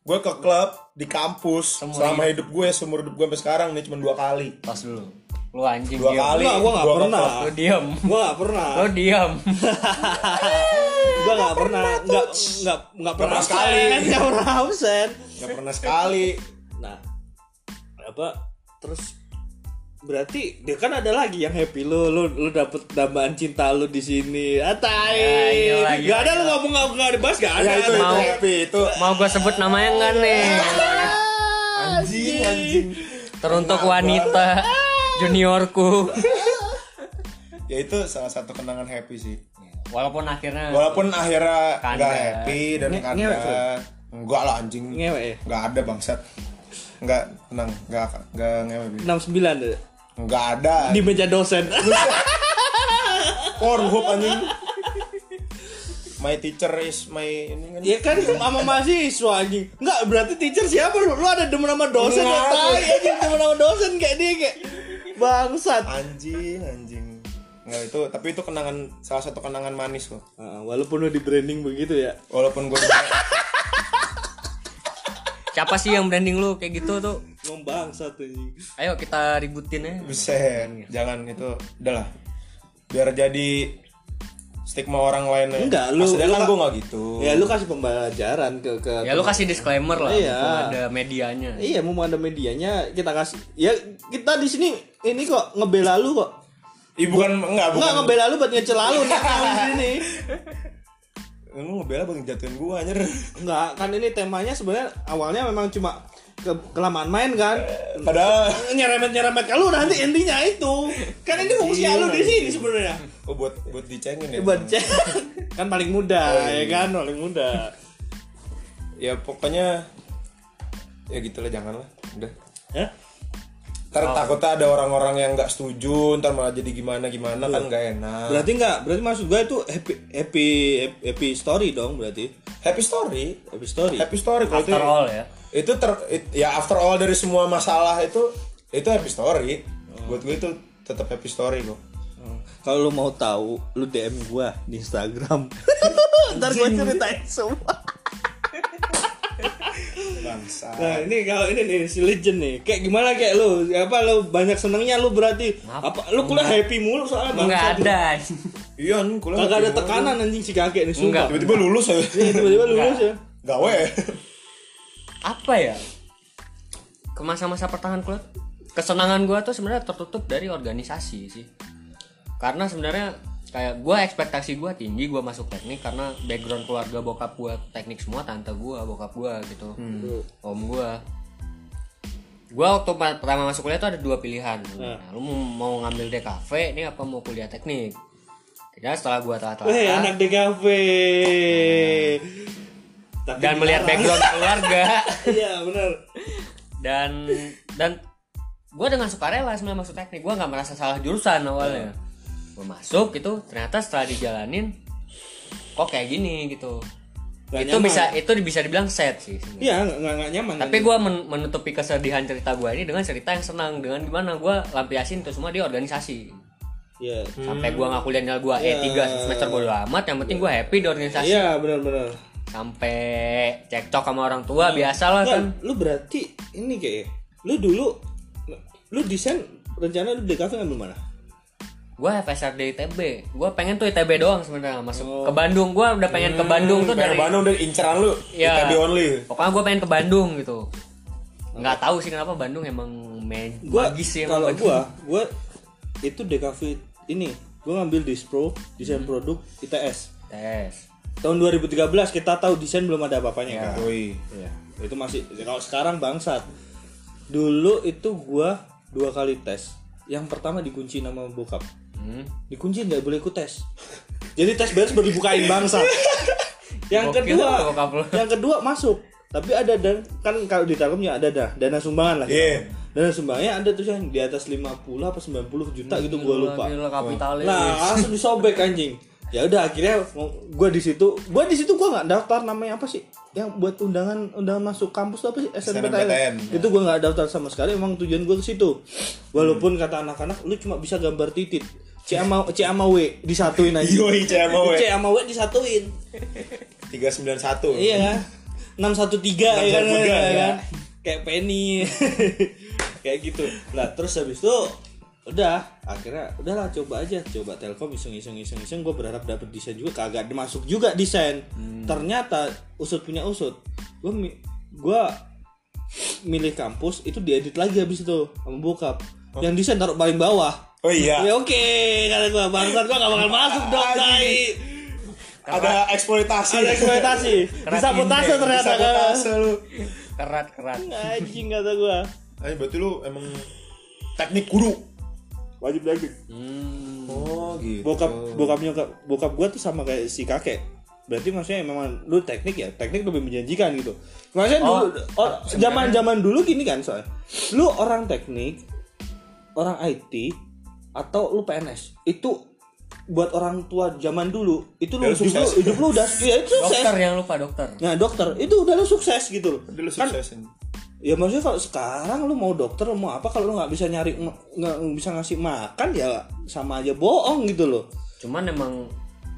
Gue ke klub di kampus Seumur selama hidup gue seumur hidup gue sampai sekarang nih cuma dua kali. Pas dulu. Lu anjing Dua diam. kali. Enggak, gua ke pernah. Lu diam. gua nggak pernah Lu diam. gua nggak pernah nggak nggak nggak pernah pernah sekali. nggak pernah absen Gak pernah sekali. nah apa terus berarti dia kan ada lagi yang happy lu lu lu dapet dambaan cinta lu di sini ah tai Ya, iya lagi, gak ada lu ngomong nggak nggak dibahas gak ada Ya itu, itu Mau. happy itu Mau gue sebut namanya nggak nih? anjing anjing. Teruntuk wanita juniorku. Ya itu salah satu kenangan happy sih. Walaupun akhirnya Walaupun akhirnya nggak happy dan Nge- kanda. ngewek. Enggak lah anjing. ngewe ya Nggak ada bangsat. Enggak, tenang, enggak enggak ngewe. Bi. 69 deh Enggak ada. di meja dosen Pornhub anjing. My teacher is my ini kan. Ya kan sama mahasiswa anjing. Enggak, berarti teacher siapa lu? Lu ada demen sama dosen ya tai anjing demen sama dosen kayak dia kayak bangsat. Anjing, anjing. Enggak itu, tapi itu kenangan salah satu kenangan manis loh. Ah, walaupun lu di branding begitu ya. Walaupun gue siapa sih yang branding lu kayak gitu tuh? Ngom bangsat anjing. Ayo kita ributin ya. Buset, jangan itu udahlah. Biar jadi stigma orang lainnya. Enggak, lu- Maksudnya lu kan ka- gue nggak gitu. Ya lu kasih pembelajaran ke ke Ya lu kasih disclaimer lah, Iya. ada medianya. Iya, mau ada medianya kita kasih. Ya kita di sini ini kok ngebela lu kok. Ih, bukan enggak, bukan. Enggak ngebela lu buat ngecela lu nih di sini. Lu ngebela buat jatuhin gua anjir. Enggak, kan ini temanya sebenarnya awalnya memang cuma ke kelamaan main kan. Padahal Nyeremet-nyeremet ke lu nanti intinya itu. Kan ini fungsi lu di sini sebenarnya. oh buat buat dicengin ya. Buat cek. kan paling muda Oh, iya. ya kan, paling muda. Ya pokoknya ya gitulah janganlah. Udah. Ya? Ntar takutnya ada orang-orang yang nggak setuju, ntar malah jadi gimana-gimana kan nggak enak. Berarti enggak, berarti maksud gue itu happy happy happy story dong berarti. Happy story, Happy story. happy story kalau itu After all ya. Itu ter it- ya after all dari semua masalah itu itu happy story. Buat gue itu tetap happy story kok. Hmm. Kalau lu mau tahu, lu DM gua di Instagram. Ntar gua ceritain semua. Bangsa. Nah, ini kalau ini nih si legend nih. Kayak gimana kayak lu? Apa lu banyak senengnya lu berarti? Ngap- Apa lu kuliah happy mulu soalnya Enggak bangsat lu. ada. Iya nih kuliah. Kagak ada tekanan anjing si kakek nih sumpah. Tiba-tiba lulus ya. Iya, tiba-tiba lulus ya. Gawe. Apa ya? Ke masa-masa pertengahan kuliah, kesenangan gua tuh sebenarnya tertutup dari organisasi sih. Karena sebenarnya kayak gua ekspektasi gua tinggi gua masuk teknik karena background keluarga bokap gua teknik semua tante gua bokap gua gitu om gua. Gua waktu pertama masuk kuliah tuh ada dua pilihan. Nah, lu mau, ngambil DKV ini apa mau kuliah teknik? Tidak setelah gua telat Weh, anak DKV. Tapi dan melihat background keluarga. Iya benar. Dan dan gue dengan sukarela sebenarnya masuk teknik. Gue nggak merasa salah jurusan awalnya. Gue masuk gitu ternyata setelah dijalanin kok kayak gini gitu. Nggak itu nyaman. bisa itu bisa dibilang set sih iya nggak nggak- nyaman. Tapi gue menutupi kesedihan cerita gue ini dengan cerita yang senang. Dengan gimana gue lampiasin itu semua di organisasi. Iya. Sampai gue nggak kuliah nilai gue E3 semester bodo amat yang penting gue happy di organisasi. Iya benar-benar sampai cekcok sama orang tua biasa lah kan lu berarti ini kayak lu dulu lu desain rencana lu DKV ngambil mana gue FSRD ITB gue pengen tuh ITB doang sebenarnya masuk ke Bandung. Gue udah pengen ke Bandung tuh dari Bandung dan inceran lu Iya. ITB only. Pokoknya gue pengen ke Bandung gitu. Nggak tahu sih kenapa Bandung emang mag- gua magis sih kalau gua. gua itu DKV ini gua ngambil Dispro desain Hmm. produk ITS tes tahun 2013 kita tahu desain belum ada apa-apanya kan? Woi. Iya. itu masih kalau sekarang bangsat. Dulu itu gua dua kali tes yang pertama dikunci nama bokap. Hmm. dikunci nggak boleh ikut tes. Jadi tes beres baru dibukain bangsa yang Gokil kedua yang kedua masuk. Tapi ada dan kan kalau di Telkomnya ada dah dana sumbangan lah Iya. dana sumbangnya ada tuh yang di atas 50 apa 90 juta gitu gua lupa. Gila, kapitalis. Nah langsung disobek anjing ya udah akhirnya gua di situ gua di situ gua nggak daftar namanya apa sih? Yang buat undangan undangan masuk kampus tuh apa sih? SNMPTN SNMPTN. itu gua nggak daftar sama sekali emang tujuan gua ke situ. Walaupun kata anak-anak lu cuma bisa gambar titit. C sama C sama W disatuin aja. Yoi, C sama W. C sama W disatuin. 391. iya kan? 613 ya kan, 613, ya ya. kan? kayak penny. Kayak gitu. Lah terus habis itu udah akhirnya udahlah coba aja. Coba telkom iseng iseng iseng iseng. Gue berharap dapet desain juga. Kagak dimasuk juga desain. Ternyata usut punya usut. Gue gue milih kampus itu diedit lagi habis itu sama bokap. Yang desain taruh paling bawah. Oh iya. ya oke kata gue bangsat gue gak bakal masuk dong tai. Ada eksploitasi. ada eksploitasi. Disabotase ternyata kan Sabotase lu. kerat kerat. Anjing kata gue Ayo berarti lu emang teknik guru. Wajib lagi hmm. Oh gitu. bokap bokap nyokap bokap gue tuh sama kayak si kakek. Berarti maksudnya memang lu teknik ya? Teknik lebih menjanjikan gitu. Maksudnya Oh, dulu oh, zaman zaman dulu gini kan soalnya. Lu orang teknik orang IT atau lu PNS itu buat orang tua zaman dulu itu lu Udah hidup lu, sukses. hidup lu udah ya itu sukses. dokter yang lupa dokter. Nah dokter itu udah lu sukses gitu loh. Udah lu kan suksesin. Ya maksudnya kalau sekarang lu mau dokter lu mau apa kalau lu nggak bisa nyari nggak bisa ngasih makan ya sama aja bohong gitu loh. Cuman emang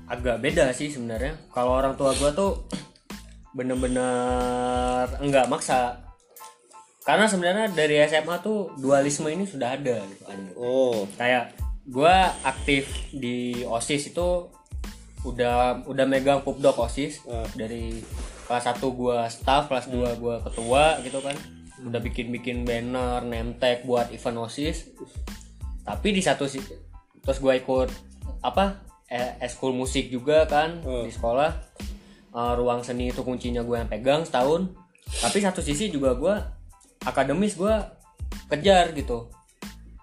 agak beda sih sebenarnya. Kalau orang tua gua tuh bener-bener enggak maksa. Karena sebenarnya dari SMA tuh dualisme ini sudah ada gitu anjing. oh. Kayak gua aktif di osis itu udah udah megang pubdoc osis Ah. dari kelas 1 gua staff kelas 2 gua ketua gitu kan udah bikin bikin banner name tag buat event osis tapi di satu sisi terus gua ikut apa eskul musik juga kan Hmm. di sekolah. Eh, ruang seni itu kuncinya gue yang pegang setahun. Tapi satu sisi juga gue akademis gue kejar gitu.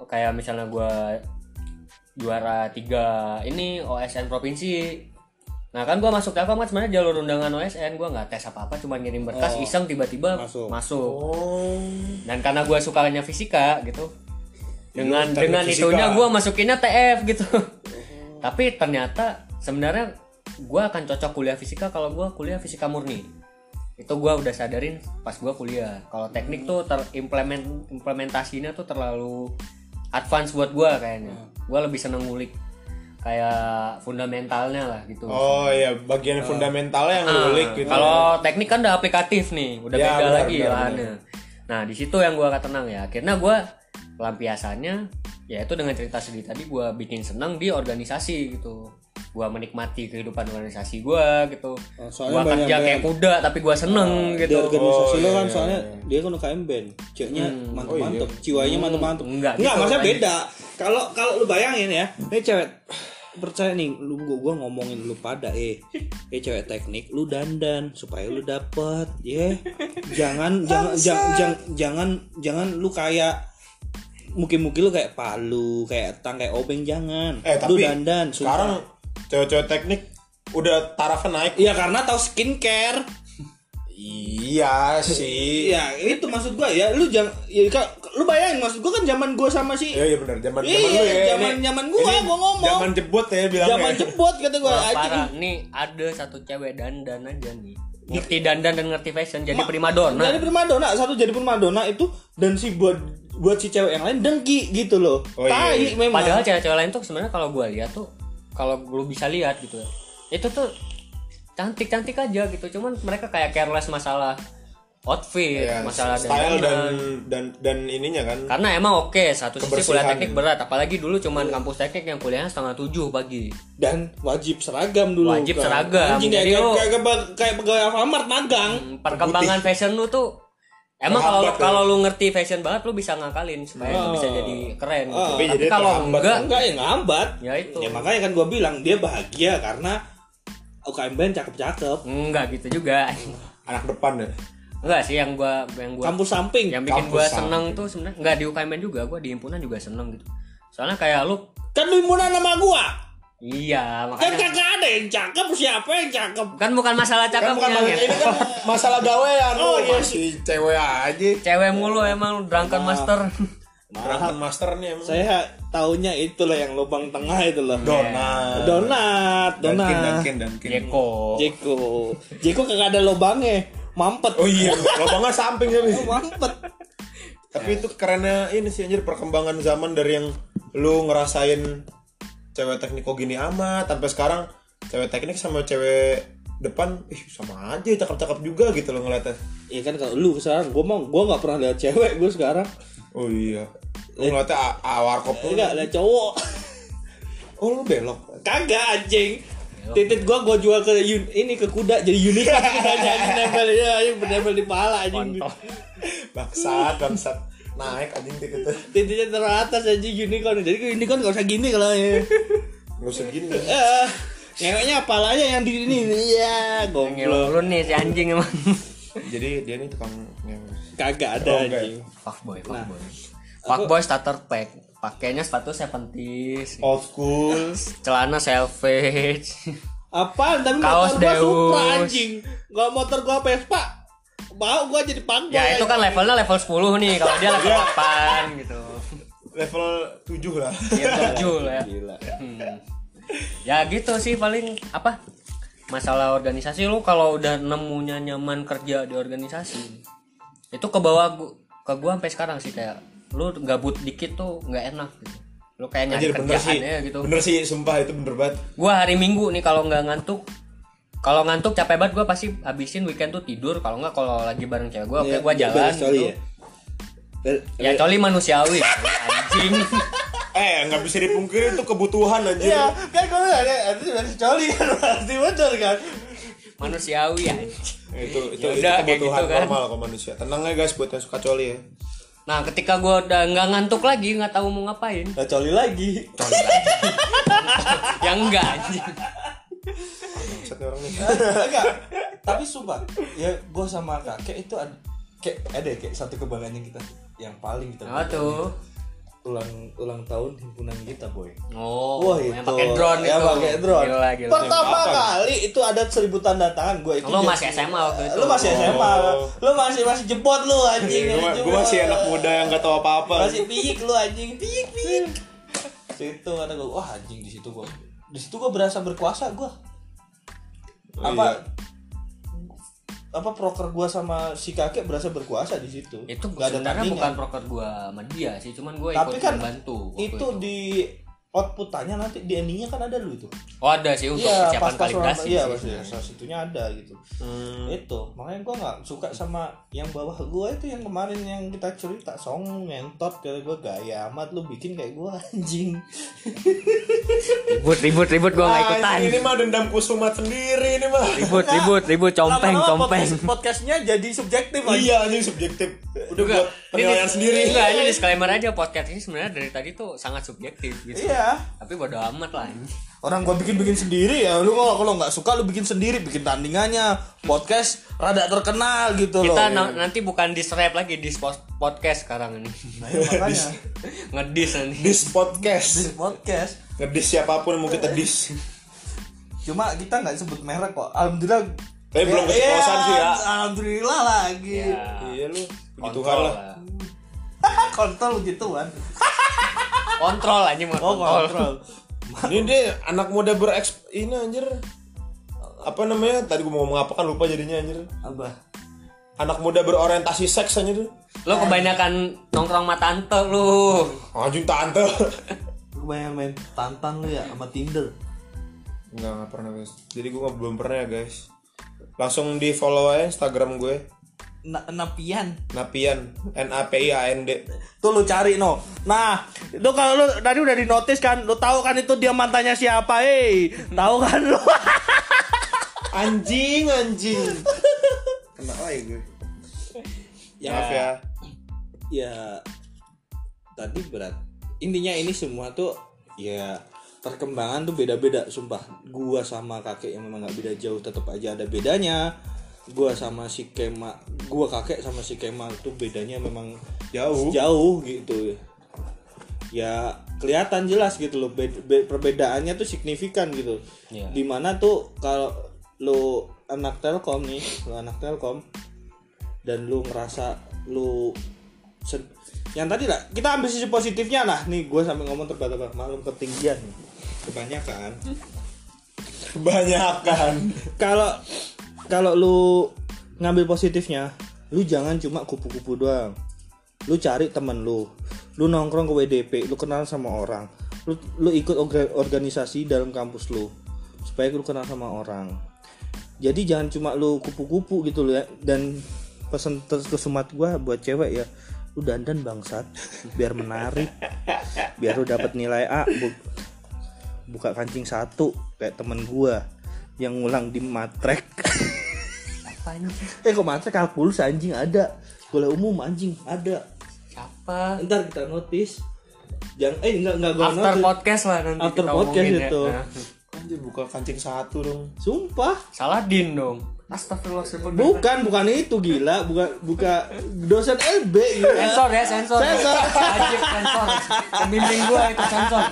Kayak misalnya gue juara tiga ini OSN provinsi nah kan gue masuk Telkom kan sebenarnya jalur undangan OSN gue nggak tes apa apa cuma ngirim berkas Oh. iseng tiba-tiba Masuk. masuk. Oh. dan karena gue sukanya fisika gitu. Dengan Lu teknik dengan fisika. itunya gue masukinnya TF gitu. Tapi ternyata sebenarnya gue akan cocok kuliah fisika kalau gue kuliah fisika murni. Itu gue udah sadarin pas gue kuliah. Kalau teknik tuh terimplement implementasinya tuh terlalu advance buat gue kayaknya. Gue lebih seneng ngulik kayak fundamentalnya lah gitu Oh iya, bagian fundamentalnya yang Ah, ngulik gitu. Kalau teknik kan udah aplikatif nih, udah Ya, beda benar, lagi benar, lahannya. Nah di situ yang gua gak tenang ya. Akhirnya gua pelampiasannya yaitu dengan cerita sedih tadi gua bikin senang di organisasi gitu. Gua menikmati kehidupan organisasi gua gitu. Oh, soalnya gua kerja band. kayak kuda tapi gua seneng di gitu. organisasi Oh, lo iya, kan iya, soalnya dia kan UKM band ceknya mantep mantep ciwanya mantep mantep enggak enggak gitu, maksudnya beda kalau kalau lu bayangin ya ini cewek percaya nih lu gua, gua ngomongin lu pada eh eh cewek teknik lu dandan supaya lu dapet ya jangan jangan jangan jangan jangan jangan lu kayak mungkin-mungkin lu kayak palu kayak tang kayak obeng jangan Eh lu tapi dandan sumpah. sekarang cewek-cewek teknik udah tarafnya naik. Iya karena tahu skincare. Iya sih Iya, itu maksud gua ya. Lu jangan ya lu bayangin maksud gua kan zaman gua sama si iya iya benar zaman Iya, zaman lu ya zaman- zaman gua, ini gua ngomong. zaman jebot ya bilangnya zaman jebot kata gua. Wah, parah nih ada satu cewek dandan aja nih ngerti dandan dan ngerti fashion jadi primadona Jadi primadona, satu jadi primadona itu dan si buat buat si cewek yang lain dengki gitu loh. Oh, iya, Tai iya. memang. padahal cewek-cewek lain tuh sebenarnya kalau gue lihat tuh kalau lu bisa lihat gitu ya itu tuh cantik-cantik aja gitu cuman mereka kayak careless masalah outfit Iya, masalah style dan dan dan ininya kan karena emang oke satu sisi kuliah teknik berat apalagi dulu cuman kampus teknik yang kuliahnya setengah tujuh pagi dan wajib seragam dulu. Wajib kan. seragam. Anjing Jadi kayak, lu- kayak, kayak, kayak pegawai Alfamart magang. Hmm, perkembangan fashion lu tuh emang kalau ya. kalau lu ngerti fashion banget lu bisa ngakalin supaya lu bisa jadi keren gitu. Oh, tapi tapi kalau enggak Enggak ya ngambat. ya itu Ya makanya kan gua bilang dia bahagia karena UKM band cakep-cakep. enggak gitu juga anak depan ya enggak sih yang gua yang gua Kampus samping. yang bikin kampus gua samping. seneng tuh sebenarnya enggak di UKM juga gua di himpunan juga seneng gitu soalnya kayak lu Kan lu himpunan sama gua. iya Kan makanya kagak ada yang cakep, siapa yang cakep? kan bukan masalah kan bukan masalah- gitu. ini kan masalah gawean Oh, oh, iya masih cewek aja cewek mulu emang drunken master Drunken master nih emang Saya taunya itu loh yang lubang tengah itu loh. donat Donat, donat. Dunkin Dunkin Jeko Jeko. Jeko kagak ada lubangnya. Mampet. oh iya lubangnya samping tapi Mampet. tapi itu kerennya ini sih anjir perkembangan zaman dari yang lu ngerasain cewek teknik kok gini amat sampai sekarang cewek teknik sama cewek depan ih sama aja cakep-cakep juga gitu loh ngeliatnya Iya kan kalau lu sekarang gua mau gua nggak pernah lihat cewek gua sekarang. Oh iya lu ngeliatnya a- a- warkop lu Enggak lihat cowok. oh lu belok Kagak anjing. Titit gua gua jual ke yun- ini ke kuda jadi unicorn kudanya nempel ya anjing nempel di pala anjing. bangsat bangsat naik anjing tiketnya Titiknya teratas anjing unicorn. Jadi ke unicorn gak usah gini kalau ya. nggak usah gini Eh, ngeweknya apalanya yang di ini. Iya, goblok. Lu nih si anjing emang jadi dia nih tukang yang Kagak ada Oh, anjing. fuckboy Nah, fuckboy fuckboy starter pack pakainya sepatu 70s old school celana selvedge Apaan? Tapi Kaos motor gua. Supra anjing. Gak motor gua Vespa. Mau gua jadi panggung. ya itu kan levelnya level 10 nih kalau dia level 8 gitu level 7 lah ya tujuh lah ya. Gila. Hmm. ya gitu sih paling apa masalah organisasi lu kalau udah nemunya nyaman kerja di organisasi itu ke bawah gua, ke gua sampai sekarang sih kayak lu gabut dikit tuh nggak enak gitu. Lu kayak nyari Anjir bener sih. kerjaan ya gitu. Bener sih sumpah itu bener banget. Gua hari minggu nih kalau nggak ngantuk kalau ngantuk capek banget gua pasti habisin weekend tuh tidur. Kalau nggak kalau lagi bareng cewek gua oke Iya, gua jalan beres coli gitu. ya. Ya coli manusiawi. Anjing eh nggak bisa dipungkiri itu kebutuhan anjir. Iya, kan gua ada itu dari coli kan pasti betul kan. manusiawi anjing itu itu, Ya itu udah, kayak kebutuhan gitu kan. normal kok manusia. Tenang ya guys buat yang suka coli ya. Nah ketika gua udah nggak ngantuk lagi nggak tahu mau ngapain. Nah, coli lagi. ya enggak anjing. Bangsat nih orang nih Enggak. Tapi sumpah, ya gua sama kakek itu ada kayak ada ya, kayak satu kebanggaannya kita yang paling kita apa tuh ulang ulang tahun himpunan kita boy. Oh Wah yang itu. pakai drone ya itu. pakai drone. Gila gila. Pertama Apa? kali itu ada seribu tanda tangan gue itu Lo jadi- masih SMA waktu itu. lu masih SMA Oh. lu masih masih jebot lu anjing. Gue masih anak muda yang nggak tahu apa-apa. Masih piik lu anjing. Piik piik situ kata gue wah anjing di situ gue di situ gue berasa berkuasa gue Oh, apa? iya. Apa proker gue sama si kakek berasa berkuasa di situ. Itu Nggak ada bukan proker gua sama dia sih cuman gua tapi ikut kan membantu waktu itu. di outputannya nanti di endingnya kan ada lu itu oh ada sih untuk Iya, persiapan pas-pas orang kalibrasi iya sih pasti sebenarnya. salah situnya ada gitu. Hmm. Itu, makanya gua nggak suka sama yang bawah gua itu yang kemarin yang kita cerita song ngentot kata gua gaya amat lu bikin kayak gua anjing. ribut ribut ribut gua nggak ikutan ini mah dendam kusumat sendiri ini mah ribut ribut ribut compeng Lama-lama compeng podcast- podcastnya jadi subjektif iya anjing subjektif udah buat penilaian ini- sendiri enggak ini disclaimer aja podcast ini sebenarnya dari tadi tuh sangat subjektif gitu Iya. Tapi bodo amat lah. Orang gua bikin-bikin sendiri ya. Lu kalau kalau nggak suka lu bikin sendiri, bikin tandingannya. Podcast rada terkenal gitu loh. kita na- nanti bukan di rap lagi di podcast sekarang ini Nah, iya, makanya ngedis nanti dis podcast di podcast ngedis siapa pun mau kita dis cuma kita nggak sebut merek kok alhamdulillah Tapi belum keceplosan sih ya. Alhamdulillah lagi. Ya, Iya lu, puji Tuhan kontrol lah. Kontol. Kontrol aja mau Oh, kontrol. kontrol. Ini dia anak muda bereks ini anjir. Apa namanya? Tadi gua mau ngomong apa kan lupa jadinya anjir. Apa? Anak muda berorientasi seks anjir. Lo kebanyakan nongkrong sama tante lu. Anjing tante. Lu banyak main tantan lu ya sama Tinder. Enggak, enggak pernah guys. Jadi gua nggak- belum pernah ya guys. Langsung di follow aja Instagram gue. Na napian. Napian, N A P I A N D. Tuh lu cari no. Nah, itu kalau lu tadi udah di notice kan, lu tahu kan itu dia mantannya siapa, hei. Tahu kan lu? Anjing, anjing. Kena lagi gue. Maaf ya. ya tadi berat. Intinya ini semua tuh ya perkembangan tuh beda-beda sumpah. Gua sama kakek yang memang nggak beda jauh tetap aja ada bedanya. Gua sama si Kema, gua kakek sama si Kemal tuh bedanya memang Jauh. jauh gitu ya kelihatan jelas gitu loh be- be- perbedaannya tuh signifikan gitu Iya. di mana tuh kalau lu anak telkom nih lu anak telkom dan lu ngerasa lu sen- yang tadi lah kita ambil sisi positifnya lah nih gue sampai ngomong terbata-bata maklum ketinggian kebanyakan Kebanyakan. kalau kalau lu ngambil positifnya lu jangan cuma kupu-kupu doang. Lu cari temen lu lu nongkrong ke WDP lu kenal sama orang lu lu ikut orga- organisasi dalam kampus lu supaya lu kenal sama orang. Jadi jangan cuma lu kupu-kupu gitu loh ya. Dan pesan terkesumat gua buat cewek ya lu dandan bangsat. Biar menarik. Biar lu dapat nilai A. Bu- buka kancing satu kayak temen gua yang ngulang di matrek Sih? eh kok matrek kalkulus anjing ada kuliah umum anjing ada Siapa? ntar kita notice jangan eh enggak enggak gua After notice podcast lah nanti After kita podcast omongin itu. ya. Nah, Anjir buka kancing satu dong. sumpah Saladin dong. Astagfirullahaladzim. bukan bukan itu gila bukan buka dosen LB gila Sensor ya, sensor. Sensor. Wajib sensor. Pembimbing gua itu sensor.